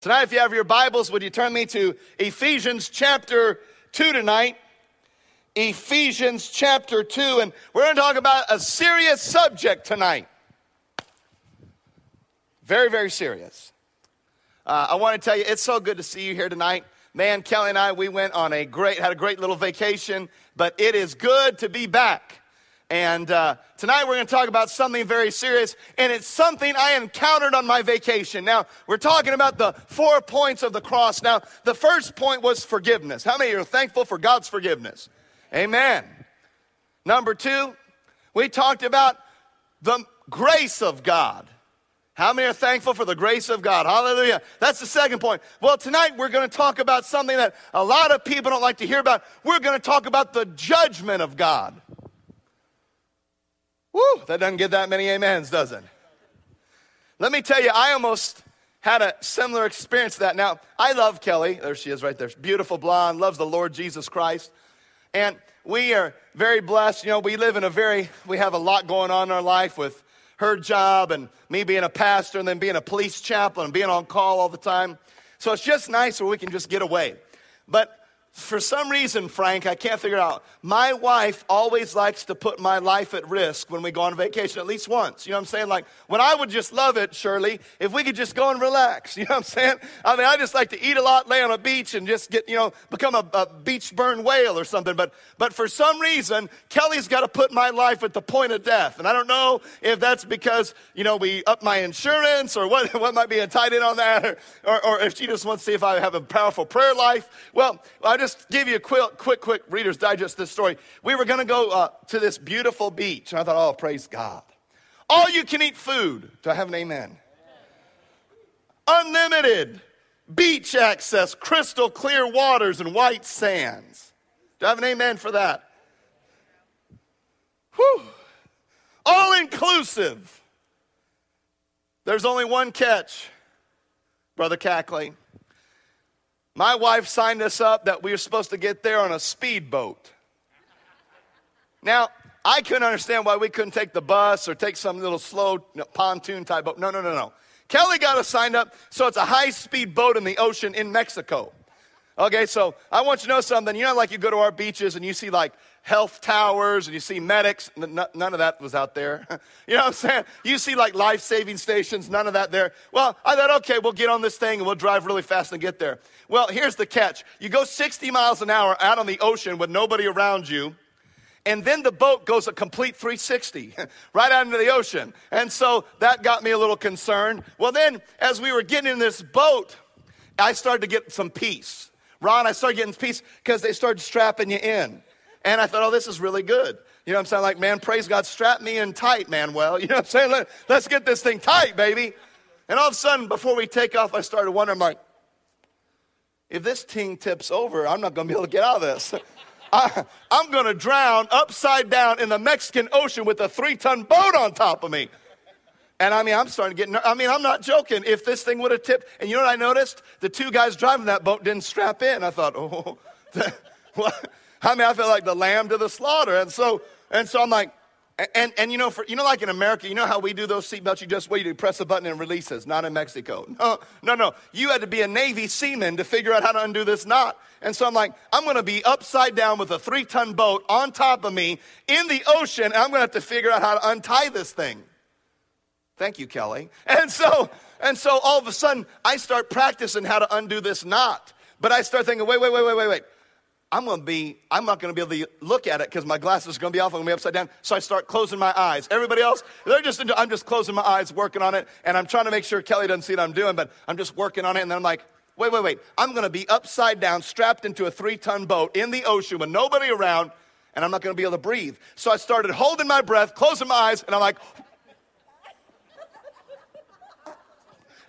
Tonight, if you have your Bibles, would you turn me to Ephesians chapter 2 tonight? Ephesians chapter 2, and we're going to talk about a serious subject tonight. Very, very serious. Uh, I want to tell you, it's so good to see you here tonight. Man, Kelly and I, we went on a great, had a great little vacation, but it is good to be back. And uh, tonight we're going to talk about something very serious, and it's something I encountered on my vacation. Now, we're talking about the four points of the cross. Now, the first point was forgiveness. How many are thankful for God's forgiveness? Amen. Number two, we talked about the grace of God. How many are thankful for the grace of God? Hallelujah. That's the second point. Well, tonight we're going to talk about something that a lot of people don't like to hear about. We're going to talk about the judgment of God. Woo, that doesn't get that many amens, does it? Let me tell you, I almost had a similar experience to that. Now, I love Kelly. There she is right there. Beautiful blonde, loves the Lord Jesus Christ. And we are very blessed. You know, we live in a very, we have a lot going on in our life with her job and me being a pastor and then being a police chaplain and being on call all the time. So it's just nice where we can just get away. But for some reason, Frank, I can't figure it out. My wife always likes to put my life at risk when we go on vacation, at least once. You know what I'm saying? Like, when I would just love it, Shirley, if we could just go and relax. You know what I'm saying? I mean, I just like to eat a lot, lay on a beach, and just get, you know, become a, a beach burn whale or something. But, but for some reason, Kelly's got to put my life at the point of death. And I don't know if that's because, you know, we up my insurance or what, what might be tied in on that, or, or, or if she just wants to see if I have a powerful prayer life. Well, I just give you a quick, quick, quick Reader's Digest this story. We were going to go uh, to this beautiful beach, and I thought, oh, praise God. All you can eat food. Do I have an amen? Unlimited beach access, crystal clear waters, and white sands. Do I have an amen for that? Whew. All inclusive. There's only one catch, Brother Cackley. My wife signed us up that we were supposed to get there on a speedboat. Now, I couldn't understand why we couldn't take the bus or take some little slow pontoon type boat. No, no, no, no. Kelly got us signed up, so it's a high speed boat in the ocean in Mexico. Okay, so I want you to know something. You know, like you go to our beaches and you see like health towers and you see medics. none of that was out there. you know what I'm saying? You see like life saving stations, none of that there. Well, I thought, okay, we'll get on this thing and we'll drive really fast and get there. Well, here's the catch you go 60 miles an hour out on the ocean with nobody around you. And then the boat goes a complete 360 right out into the ocean. And so that got me a little concerned. Well, then, as we were getting in this boat, I started to get some peace. Ron, I started getting peace because they started strapping you in. And I thought, oh, this is really good. You know what I'm saying? Like, man, praise God, strap me in tight, Manuel. You know what I'm saying? Let, let's get this thing tight, baby. And all of a sudden, before we take off, I started wondering, like, if this thing tips over, I'm not going to be able to get out of this. I, am going to drown upside down in the Mexican Ocean with a three ton boat on top of me. And I mean, I'm starting to get, I mean, I'm not joking. If this thing would have tipped, and you know what I noticed? The two guys driving that boat didn't strap in. I thought, oh, what? I mean, I felt like the lamb to the slaughter. And so, and so I'm like, and, and you know, for, you know, like in America, you know how we do those seatbelts? You just wait, you press a button and releases. Not in Mexico. No, no, no. You had to be a Navy seaman to figure out how to undo this knot. And so I'm like, I'm going to be upside down with a three ton boat on top of me in the ocean, and I'm going to have to figure out how to untie this thing. Thank you, Kelly. And so, and so all of a sudden, I start practicing how to undo this knot. But I start thinking, wait, wait, wait, wait, wait, wait. I'm to be, I'm not to be able to look at it because my glasses are to be off. I'm to be upside down. So I start closing my eyes. Everybody else, they're just, I'm just closing my eyes, working on it. And I'm trying to make sure Kelly doesn't see what I'm doing, but I'm just working on it. And then I'm like, wait, wait, wait. I'm to be upside down, strapped into a three ton boat in the ocean with nobody around, and I'm not to be able to breathe. So I started holding my breath, closing my eyes, and I'm like,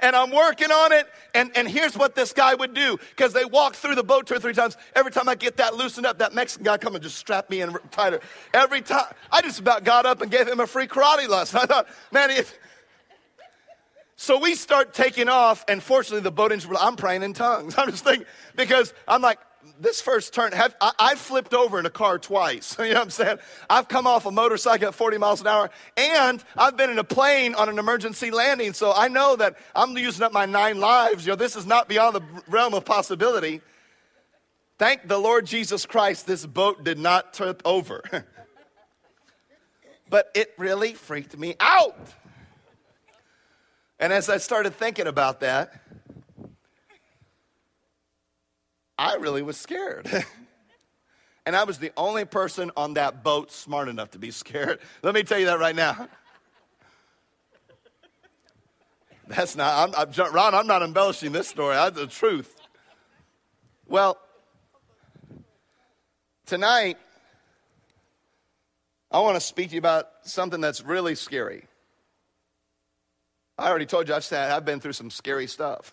and I'm working on it. And, and here's what this guy would do because they walk through the boat two or three times. Every time I get that loosened up, that Mexican guy come and just strap me in tighter. Every time, I just about got up and gave him a free karate lesson. I thought, man, if. So we start taking off, and fortunately, the boat engine, I'm praying in tongues. I'm just thinking, because I'm like, this first turn, have, I, I flipped over in a car twice. you know what I'm saying? I've come off a motorcycle at 40 miles an hour, and I've been in a plane on an emergency landing, so I know that I'm using up my nine lives. You know, this is not beyond the realm of possibility. Thank the Lord Jesus Christ, this boat did not tip over. but it really freaked me out. And as I started thinking about that, I really was scared. and I was the only person on that boat smart enough to be scared. Let me tell you that right now. That's not, I'm, I'm, Ron, I'm not embellishing this story. That's the truth. Well, tonight, I want to speak to you about something that's really scary. I already told you I've, I've been through some scary stuff.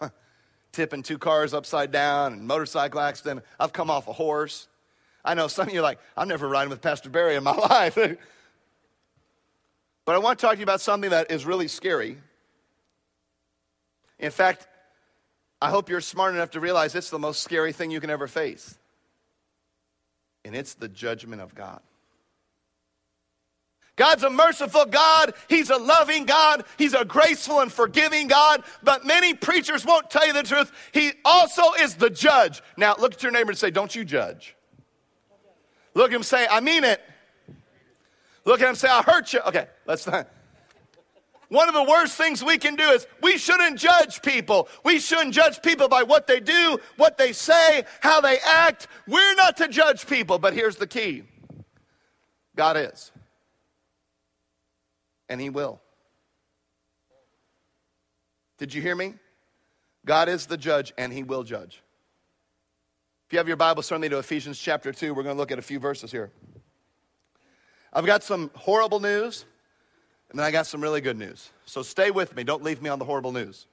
Tipping two cars upside down and motorcycle accident. I've come off a horse. I know some of you are like, I'm never riding with Pastor Barry in my life. but I want to talk to you about something that is really scary. In fact, I hope you're smart enough to realize it's the most scary thing you can ever face. And it's the judgment of God. God's a merciful God. He's a loving God. He's a graceful and forgiving God. But many preachers won't tell you the truth. He also is the judge. Now, look at your neighbor and say, Don't you judge. Look at him say, I mean it. Look at him say, I hurt you. Okay, let's not. One of the worst things we can do is we shouldn't judge people. We shouldn't judge people by what they do, what they say, how they act. We're not to judge people, but here's the key God is and He will. Did you hear me? God is the judge, and He will judge. If you have your Bible, me to Ephesians chapter 2. We're going to look at a few verses here. I've got some horrible news, and then I got some really good news. So stay with me. Don't leave me on the horrible news.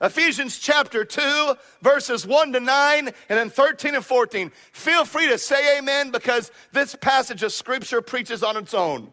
Ephesians chapter 2, verses 1 to 9, and then 13 and 14. Feel free to say amen because this passage of scripture preaches on its own.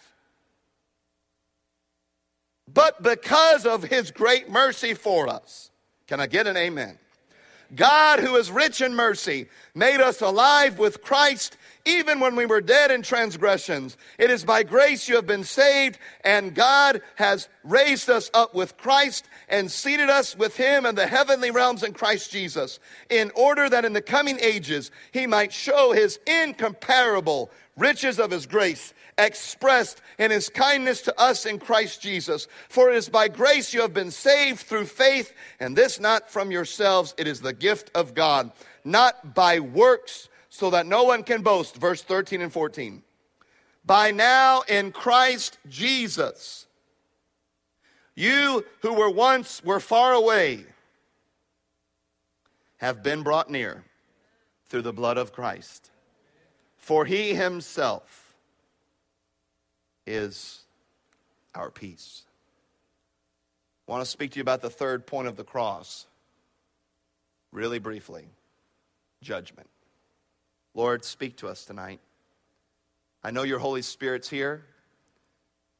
But because of his great mercy for us, can I get an amen? God, who is rich in mercy, made us alive with Christ even when we were dead in transgressions. It is by grace you have been saved, and God has raised us up with Christ and seated us with him in the heavenly realms in Christ Jesus, in order that in the coming ages he might show his incomparable riches of his grace expressed in his kindness to us in Christ Jesus. For it is by grace you have been saved through faith, and this not from yourselves, it is the gift of God, not by works, so that no one can boast. Verse 13 and 14. By now in Christ Jesus, you who were once were far away have been brought near through the blood of Christ. For he himself is our peace. I want to speak to you about the third point of the cross, really briefly judgment. Lord, speak to us tonight. I know your Holy Spirit's here.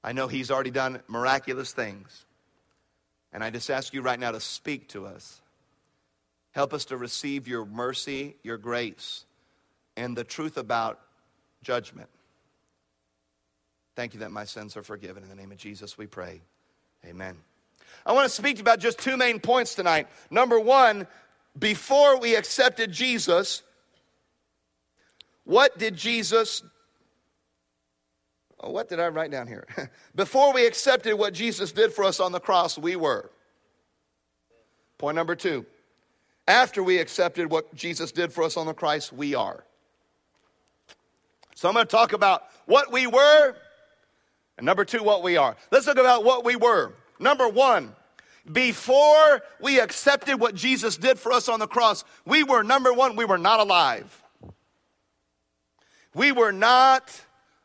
I know He's already done miraculous things. And I just ask you right now to speak to us. Help us to receive your mercy, your grace, and the truth about judgment. Thank you that my sins are forgiven. In the name of Jesus, we pray. Amen. I want to speak about just two main points tonight. Number one, before we accepted Jesus, what did Jesus oh, what did I write down here? Before we accepted what Jesus did for us on the cross, we were. Point number two. After we accepted what Jesus did for us on the cross, we are. So I'm going to talk about what we were and number two, what we are. Let's look about what we were. Number one, before we accepted what Jesus did for us on the cross, we were, number one, we were not alive. We were not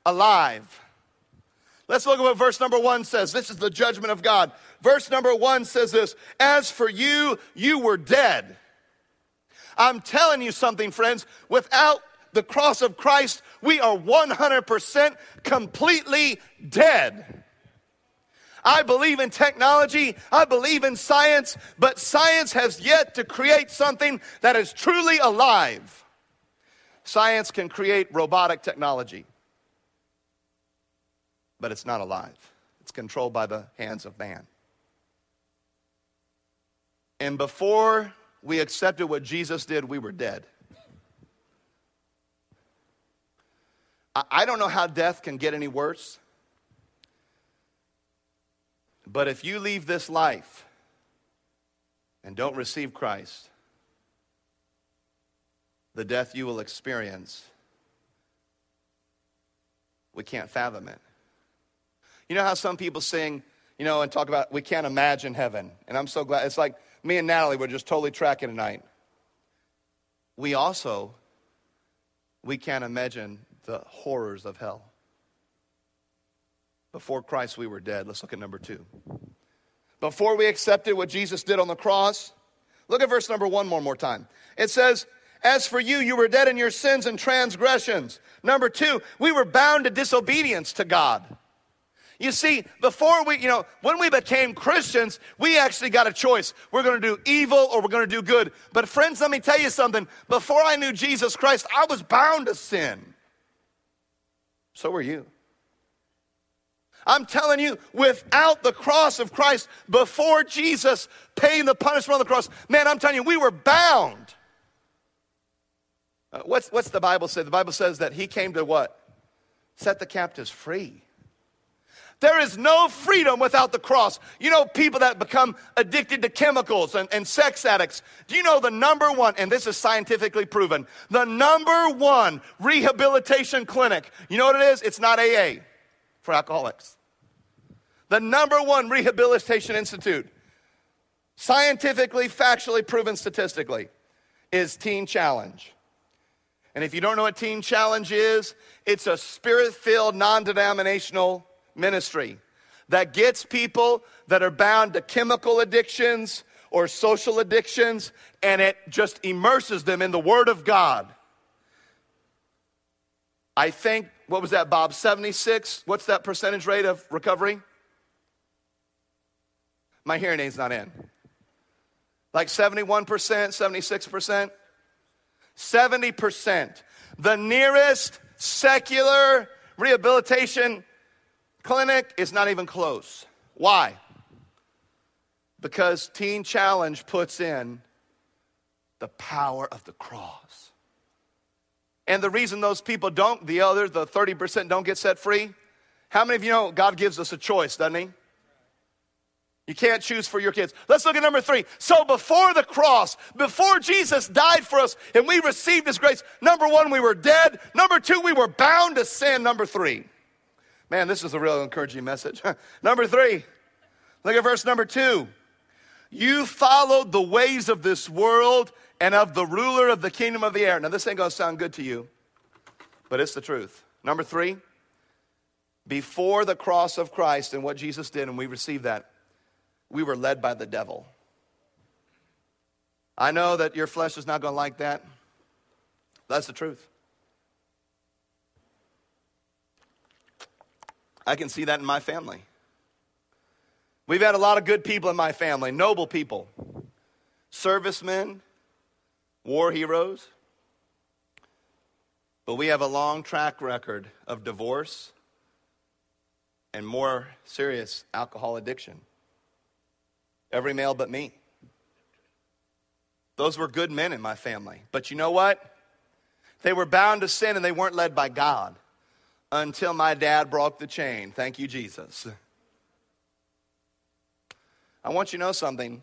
alive. Let's look at what verse number one says. This is the judgment of God. Verse number one says this As for you, you were dead. I'm telling you something, friends. Without the cross of Christ, we are 100% completely dead. I believe in technology, I believe in science, but science has yet to create something that is truly alive. Science can create robotic technology, but it's not alive. It's controlled by the hands of man. And before we accepted what Jesus did, we were dead. I don't know how death can get any worse. But if you leave this life and don't receive Christ, the death you will experience, we can't fathom it. You know how some people sing, you know, and talk about we can't imagine heaven. And I'm so glad. It's like me and Natalie were just totally tracking tonight. We also, we can't imagine the horrors of hell. Before Christ, we were dead. Let's look at number two. Before we accepted what Jesus did on the cross, look at verse number one one more time. It says, As for you, you were dead in your sins and transgressions. Number two, we were bound to disobedience to God. You see, before we, you know, when we became Christians, we actually got a choice. We're going to do evil or we're going to do good. But, friends, let me tell you something. Before I knew Jesus Christ, I was bound to sin. So were you. I'm telling you, without the cross of Christ, before Jesus paying the punishment on the cross, man, I'm telling you, we were bound. Uh, what's, what's the Bible say? The Bible says that he came to what? Set the captives free. There is no freedom without the cross. You know, people that become addicted to chemicals and, and sex addicts. Do you know the number one, and this is scientifically proven, the number one rehabilitation clinic, you know what it is? It's not AA for alcoholics the number one rehabilitation institute, scientifically, factually proven statistically, is Teen Challenge. And if you don't know what Teen Challenge is, it's a spirit filled, non denominational ministry that gets people that are bound to chemical addictions or social addictions and it just immerses them in the Word of God. I think, what was that, Bob? 76? What's that percentage rate of recovery? my hearing aid's not in. Like 71%, 76%? 70%. The nearest secular rehabilitation clinic is not even close. Why? Because Teen Challenge puts in the power of the cross. And the reason those people don't, the other, the 30% don't get set free, how many of you know God gives us a choice, doesn't He? You can't choose for your kids. Let's look at number three. So, before the cross, before Jesus died for us and we received his grace, number one, we were dead. Number two, we were bound to sin. Number three. Man, this is a real encouraging message. number three, look at verse number two. You followed the ways of this world and of the ruler of the kingdom of the air. Now, this ain't gonna sound good to you, but it's the truth. Number three, before the cross of Christ and what Jesus did, and we received that we were led by the devil. I know that your flesh is not to like that. That's the truth. I can see that in my family. We've had a lot of good people in my family, noble people, servicemen, war heroes. But we have a long track record of divorce and more serious alcohol addiction. Every male but me. Those were good men in my family. But you know what? They were bound to sin and they weren't led by God until my dad broke the chain. Thank you, Jesus. I want you to know something.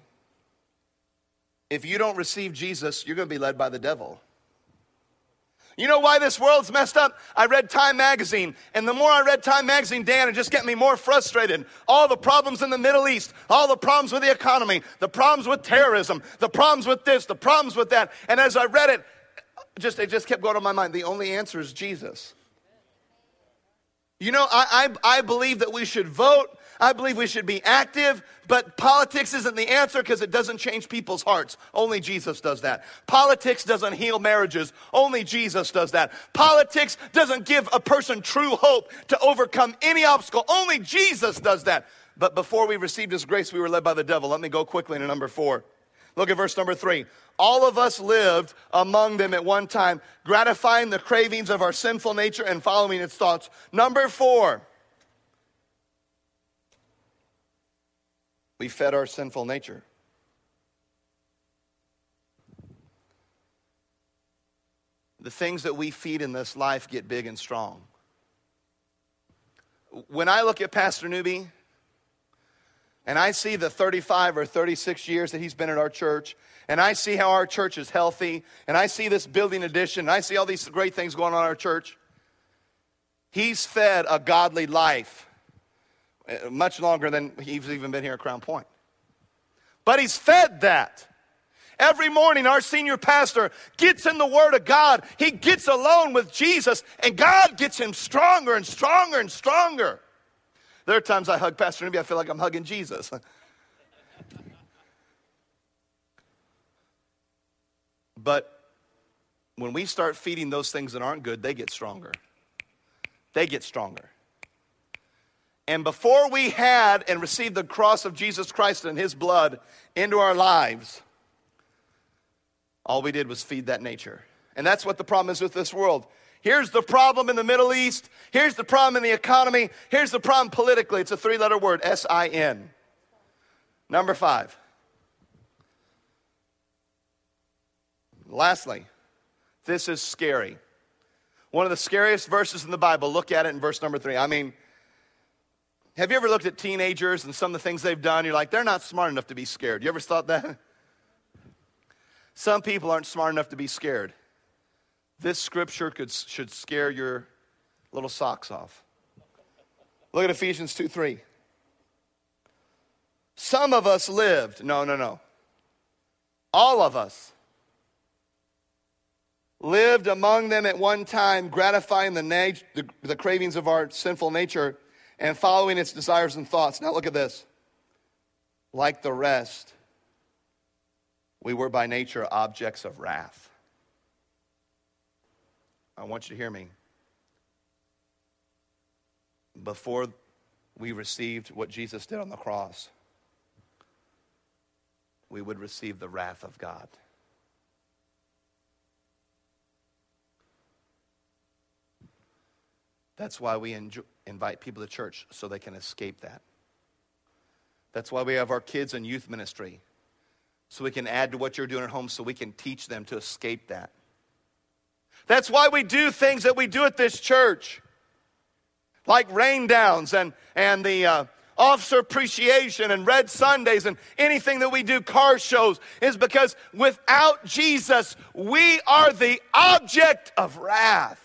If you don't receive Jesus, you're going to be led by the devil. You know why this world's messed up? I read Time Magazine, and the more I read Time Magazine, Dan, it just get me more frustrated. All the problems in the Middle East, all the problems with the economy, the problems with terrorism, the problems with this, the problems with that. And as I read it, just it just kept going on my mind. The only answer is Jesus. You know, I, I, I believe that we should vote. I believe we should be active, but politics isn't the answer because it doesn't change people's hearts. Only Jesus does that. Politics doesn't heal marriages. Only Jesus does that. Politics doesn't give a person true hope to overcome any obstacle. Only Jesus does that. But before we received his grace, we were led by the devil. Let me go quickly to number four. Look at verse number three. All of us lived among them at one time, gratifying the cravings of our sinful nature and following its thoughts. Number four, we fed our sinful nature. The things that we feed in this life get big and strong. When I look at Pastor Newby, and I see the 35 or 36 years that he's been at our church, and I see how our church is healthy, and I see this building addition, and I see all these great things going on in our church. He's fed a godly life uh, much longer than he's even been here at Crown Point. But he's fed that. Every morning, our senior pastor gets in the Word of God. He gets alone with Jesus, and God gets him stronger and stronger and stronger. There are times I hug Pastor Newby, I feel like I'm hugging Jesus. but when we start feeding those things that aren't good, they get stronger. They get stronger. And before we had and received the cross of Jesus Christ and his blood into our lives, all we did was feed that nature. And that's what the problem is with this world. Here's the problem in the Middle East. Here's the problem in the economy. Here's the problem politically. It's a three letter word S I N. Number five. Lastly, this is scary. One of the scariest verses in the Bible. Look at it in verse number three. I mean, have you ever looked at teenagers and some of the things they've done? You're like, they're not smart enough to be scared. You ever thought that? Some people aren't smart enough to be scared. This scripture could, should scare your little socks off. Look at Ephesians 2 3. Some of us lived, no, no, no. All of us lived among them at one time, gratifying the, nat- the, the cravings of our sinful nature and following its desires and thoughts. Now, look at this. Like the rest, we were by nature objects of wrath. I want you to hear me. Before we received what Jesus did on the cross, we would receive the wrath of God. That's why we enjoy, invite people to church so they can escape that. That's why we have our kids in youth ministry so we can add to what you're doing at home so we can teach them to escape that. That's why we do things that we do at this church, like rain downs and, and the uh, officer appreciation and red Sundays and anything that we do, car shows, is because without Jesus, we are the object of wrath.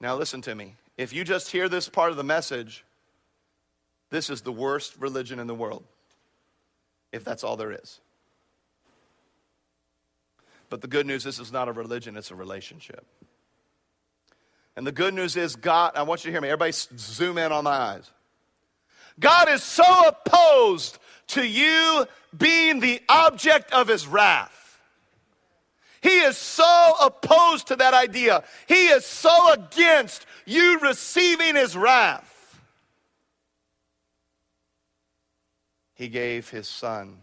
Now, listen to me. If you just hear this part of the message, this is the worst religion in the world, if that's all there is. But the good news this is not a religion, it's a relationship. And the good news is, God, I want you to hear me. Everybody zoom in on my eyes. God is so opposed to you being the object of his wrath. He is so opposed to that idea. He is so against you receiving his wrath. He gave his son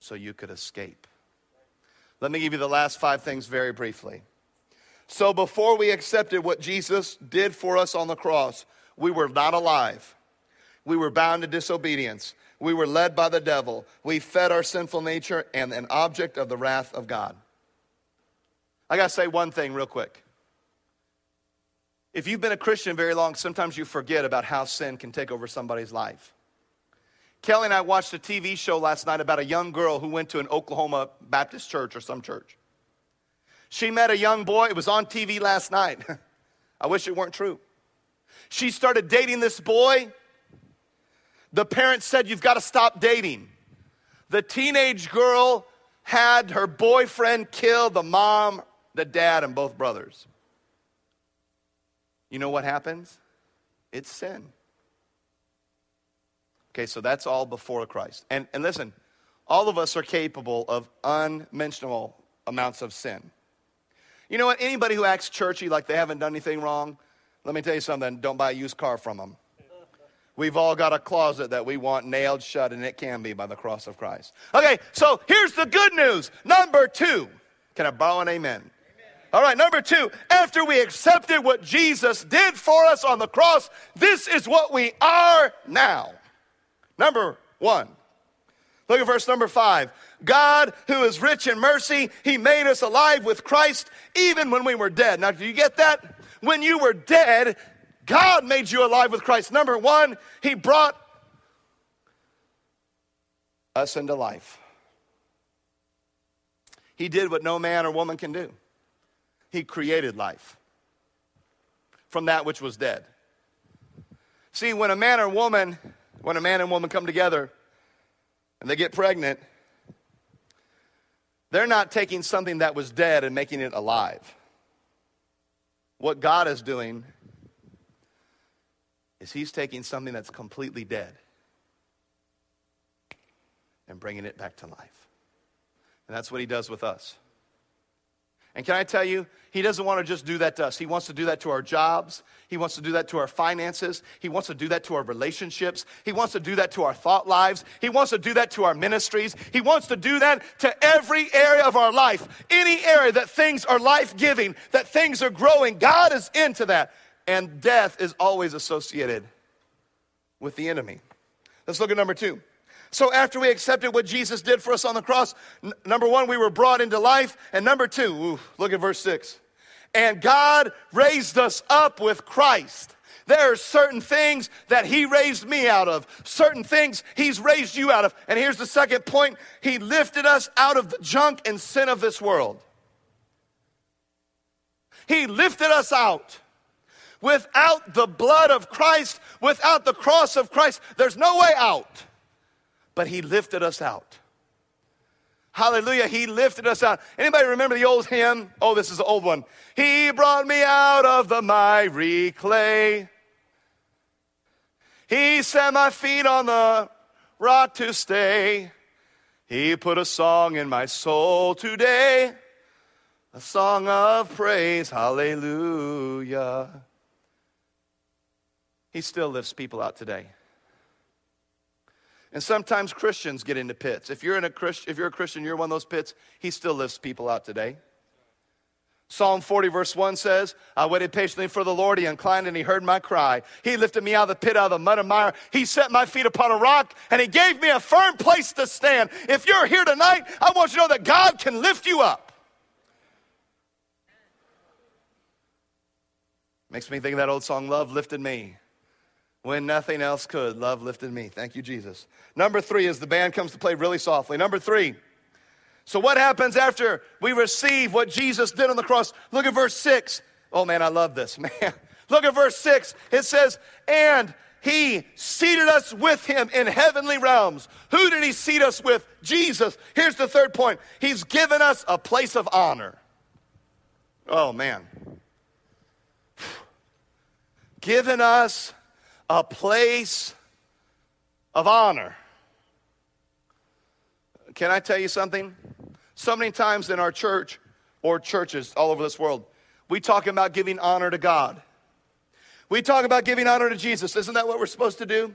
so you could escape. Let me give you the last five things very briefly. So, before we accepted what Jesus did for us on the cross, we were not alive. We were bound to disobedience. We were led by the devil. We fed our sinful nature and an object of the wrath of God. I got to say one thing real quick. If you've been a Christian very long, sometimes you forget about how sin can take over somebody's life. Kelly and I watched a TV show last night about a young girl who went to an Oklahoma Baptist church or some church. She met a young boy, it was on TV last night. I wish it weren't true. She started dating this boy. The parents said, You've got to stop dating. The teenage girl had her boyfriend kill the mom the dad and both brothers. You know what happens? It's sin. Okay, so that's all before Christ. And, and listen, all of us are capable of unmentionable amounts of sin. You know what? Anybody who acts churchy like they haven't done anything wrong, let me tell you something don't buy a used car from them. We've all got a closet that we want nailed shut, and it can be by the cross of Christ. Okay, so here's the good news. Number two. Can I borrow an amen? amen? All right, number two. After we accepted what Jesus did for us on the cross, this is what we are now. Number one. Look at verse number five. God, who is rich in mercy, he made us alive with Christ even when we were dead. Now, do you get that? When you were dead, God made you alive with Christ. Number one, he brought us into life. He did what no man or woman can do. He created life from that which was dead. See, when a man or woman, when a man and woman come together and they get pregnant, they're not taking something that was dead and making it alive. What God is doing is He's taking something that's completely dead and bringing it back to life. And that's what He does with us. And can I tell you, he doesn't want to just do that to us. He wants to do that to our jobs. He wants to do that to our finances. He wants to do that to our relationships. He wants to do that to our thought lives. He wants to do that to our ministries. He wants to do that to every area of our life. Any area that things are life giving, that things are growing, God is into that. And death is always associated with the enemy. Let's look at number two. So after we accepted what Jesus did for us on the cross, n- number one, we were brought into life. And number two, ooh, look at verse six. And God raised us up with Christ. There are certain things that He raised me out of, certain things He's raised you out of. And here's the second point He lifted us out of the junk and sin of this world. He lifted us out. Without the blood of Christ, without the cross of Christ, there's no way out but he lifted us out. Hallelujah. He lifted us out. Anybody remember the old hymn? Oh, this is an old one. He brought me out of the miry clay. He set my feet on the rock to stay. He put a song in my soul today, a song of praise. Hallelujah. He still lifts people out today. And sometimes Christians get into pits. If you're, in a Christ, if you're a Christian, you're one of those pits, he still lifts people out today. Psalm 40, verse 1 says, I waited patiently for the Lord. He inclined and he heard my cry. He lifted me out of the pit, out of the mud and mire. He set my feet upon a rock and he gave me a firm place to stand. If you're here tonight, I want you to know that God can lift you up. Makes me think of that old song, Love Lifted Me. When nothing else could, love lifted me. Thank you, Jesus. Number three is the band comes to play really softly. Number three. So, what happens after we receive what Jesus did on the cross? Look at verse six. Oh, man, I love this, man. Look at verse six. It says, And he seated us with him in heavenly realms. Who did he seat us with? Jesus. Here's the third point He's given us a place of honor. Oh, man. Given us a place of honor. Can I tell you something? So many times in our church or churches all over this world, we talk about giving honor to God. We talk about giving honor to Jesus. Isn't that what we're supposed to do?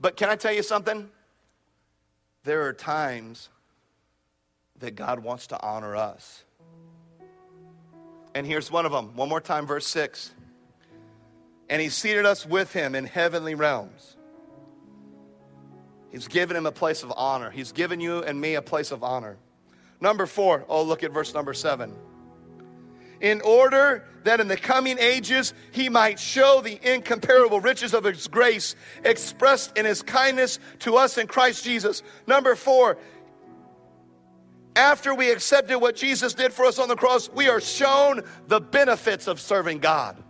But can I tell you something? There are times that God wants to honor us. And here's one of them. One more time, verse 6 and he seated us with him in heavenly realms. He's given him a place of honor. He's given you and me a place of honor. Number four, oh, look at verse number seven. In order that in the coming ages he might show the incomparable riches of his grace expressed in his kindness to us in Christ Jesus. Number four, after we accepted what Jesus did for us on the cross, we are shown the benefits of serving God.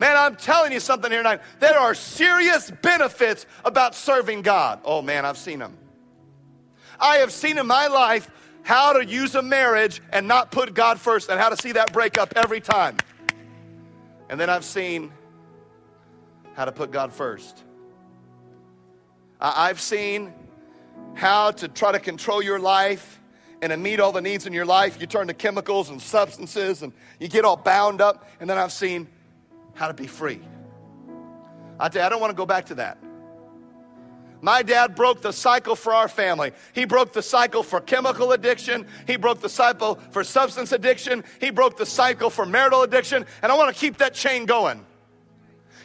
Man, I'm telling you something here tonight. There are serious benefits about serving God. Oh, man, I've seen them. I have seen in my life how to use a marriage and not put God first and how to see that break up every time. And then I've seen how to put God first. I've seen how to try to control your life and to meet all the needs in your life. You turn to chemicals and substances and you get all bound up. And then I've seen how to be free. I you, I don't want to go back to that. My dad broke the cycle for our family. He broke the cycle for chemical addiction. He broke the cycle for substance addiction. He broke the cycle for marital addiction. And I want to keep that chain going.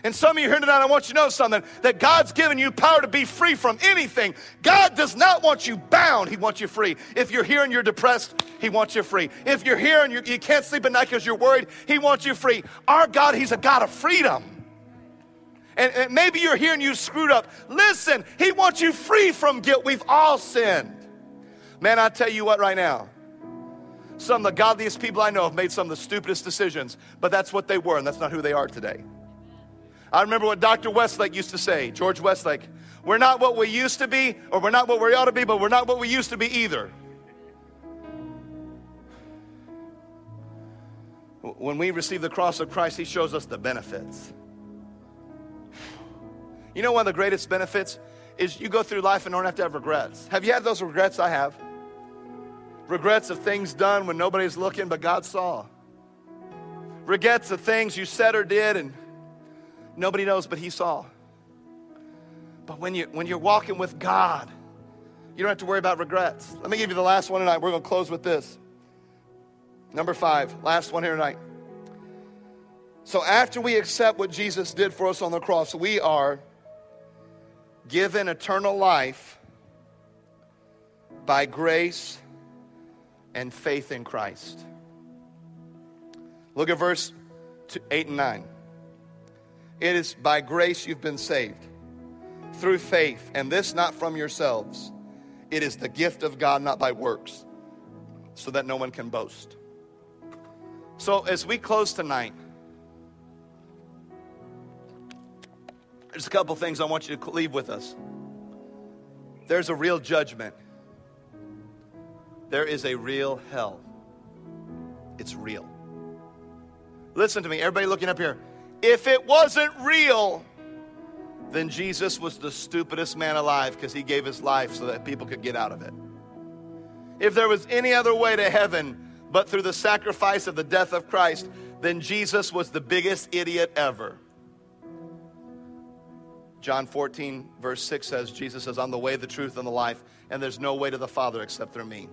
And some of you here tonight, I want you to know something that God's given you power to be free from anything. God does not want you bound, He wants you free. If you're here and you're depressed, He wants you free. If you're here and you, you can't sleep at night because you're worried, He wants you free. Our God, He's a God of freedom. And, and maybe you're here and you screwed up. Listen, He wants you free from guilt. We've all sinned. Man, I tell you what right now. Some of the godliest people I know have made some of the stupidest decisions, but that's what they were, and that's not who they are today. I remember what Dr. Westlake used to say, George Westlake. We're not what we used to be, or we're not what we ought to be, but we're not what we used to be either. When we receive the cross of Christ, He shows us the benefits. You know, one of the greatest benefits is you go through life and don't have to have regrets. Have you had those regrets? I have. Regrets of things done when nobody's looking, but God saw. Regrets of things you said or did and nobody knows, but He saw. But when, you, when you're walking with God, you don't have to worry about regrets. Let me give you the last one tonight. We're going to close with this. Number five, last one here tonight. So after we accept what Jesus did for us on the cross, we are given eternal life by grace and faith in Christ. Look at verse 8 and 9. It is by grace you've been saved through faith, and this not from yourselves. It is the gift of God, not by works, so that no one can boast. So, as we close tonight, There's a couple things I want you to leave with us. There's a real judgment, there is a real hell. It's real. Listen to me, everybody looking up here. If it wasn't real, then Jesus was the stupidest man alive because he gave his life so that people could get out of it. If there was any other way to heaven but through the sacrifice of the death of Christ, then Jesus was the biggest idiot ever. John 14, verse 6 says, Jesus says, I'm the way, the truth, and the life, and there's no way to the Father except through me.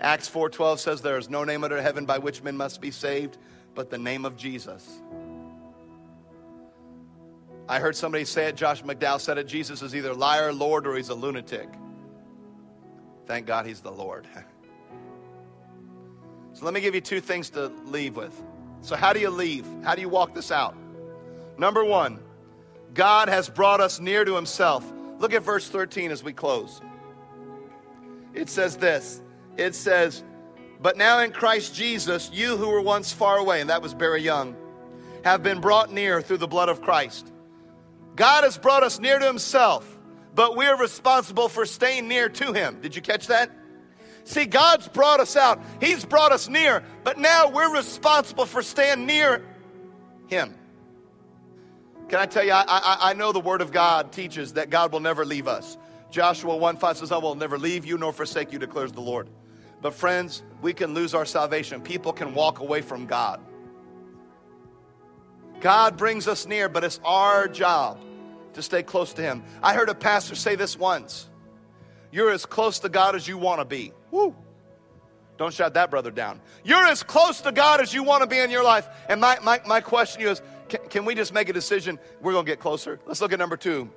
Acts 4:12 says, There is no name under heaven by which men must be saved, but the name of Jesus. I heard somebody say it, Josh McDowell said it, Jesus is either liar, Lord, or he's a lunatic. Thank God he's the Lord. so let me give you two things to leave with. So, how do you leave? How do you walk this out? Number one, God has brought us near to himself. Look at verse 13 as we close. It says this it says, But now in Christ Jesus, you who were once far away, and that was very young, have been brought near through the blood of Christ. God has brought us near to himself, but we're responsible for staying near to him. Did you catch that? See, God's brought us out, He's brought us near, but now we're responsible for staying near Him. Can I tell you, I, I, I know the Word of God teaches that God will never leave us. Joshua 1 5 says, I will never leave you nor forsake you, declares the Lord. But friends, we can lose our salvation. People can walk away from God. God brings us near, but it's our job to stay close to Him. I heard a pastor say this once You're as close to God as you want to be. Woo! Don't shut that brother down. You're as close to God as you want to be in your life. And my, my, my question is can, can we just make a decision? We're going to get closer. Let's look at number two.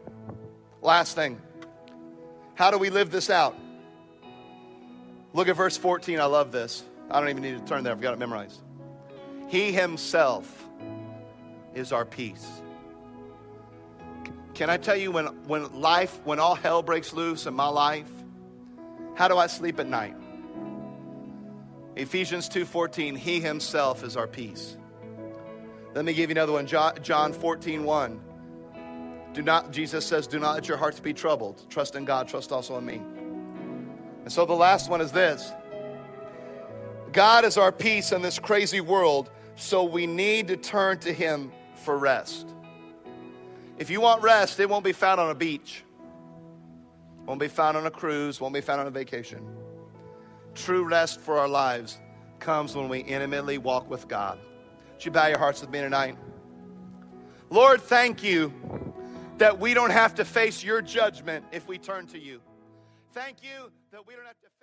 Last thing. How do we live this out? Look at verse 14. I love this. I don't even need to turn there, I've got it memorized. He himself is our peace. Can I tell you when, when life, when all hell breaks loose in my life, how do I sleep at night? Ephesians 2:14, he himself is our peace. Let me give you another one. John 14, 1. Do not, Jesus says, do not let your hearts be troubled. Trust in God, trust also in me. And so the last one is this God is our peace in this crazy world, so we need to turn to Him for rest. If you want rest, it won't be found on a beach, won't be found on a cruise, won't be found on a vacation. True rest for our lives comes when we intimately walk with God. Would you bow your hearts with me tonight? Lord, thank you that we don't have to face your judgment if we turn to you. Thank you that we don't have to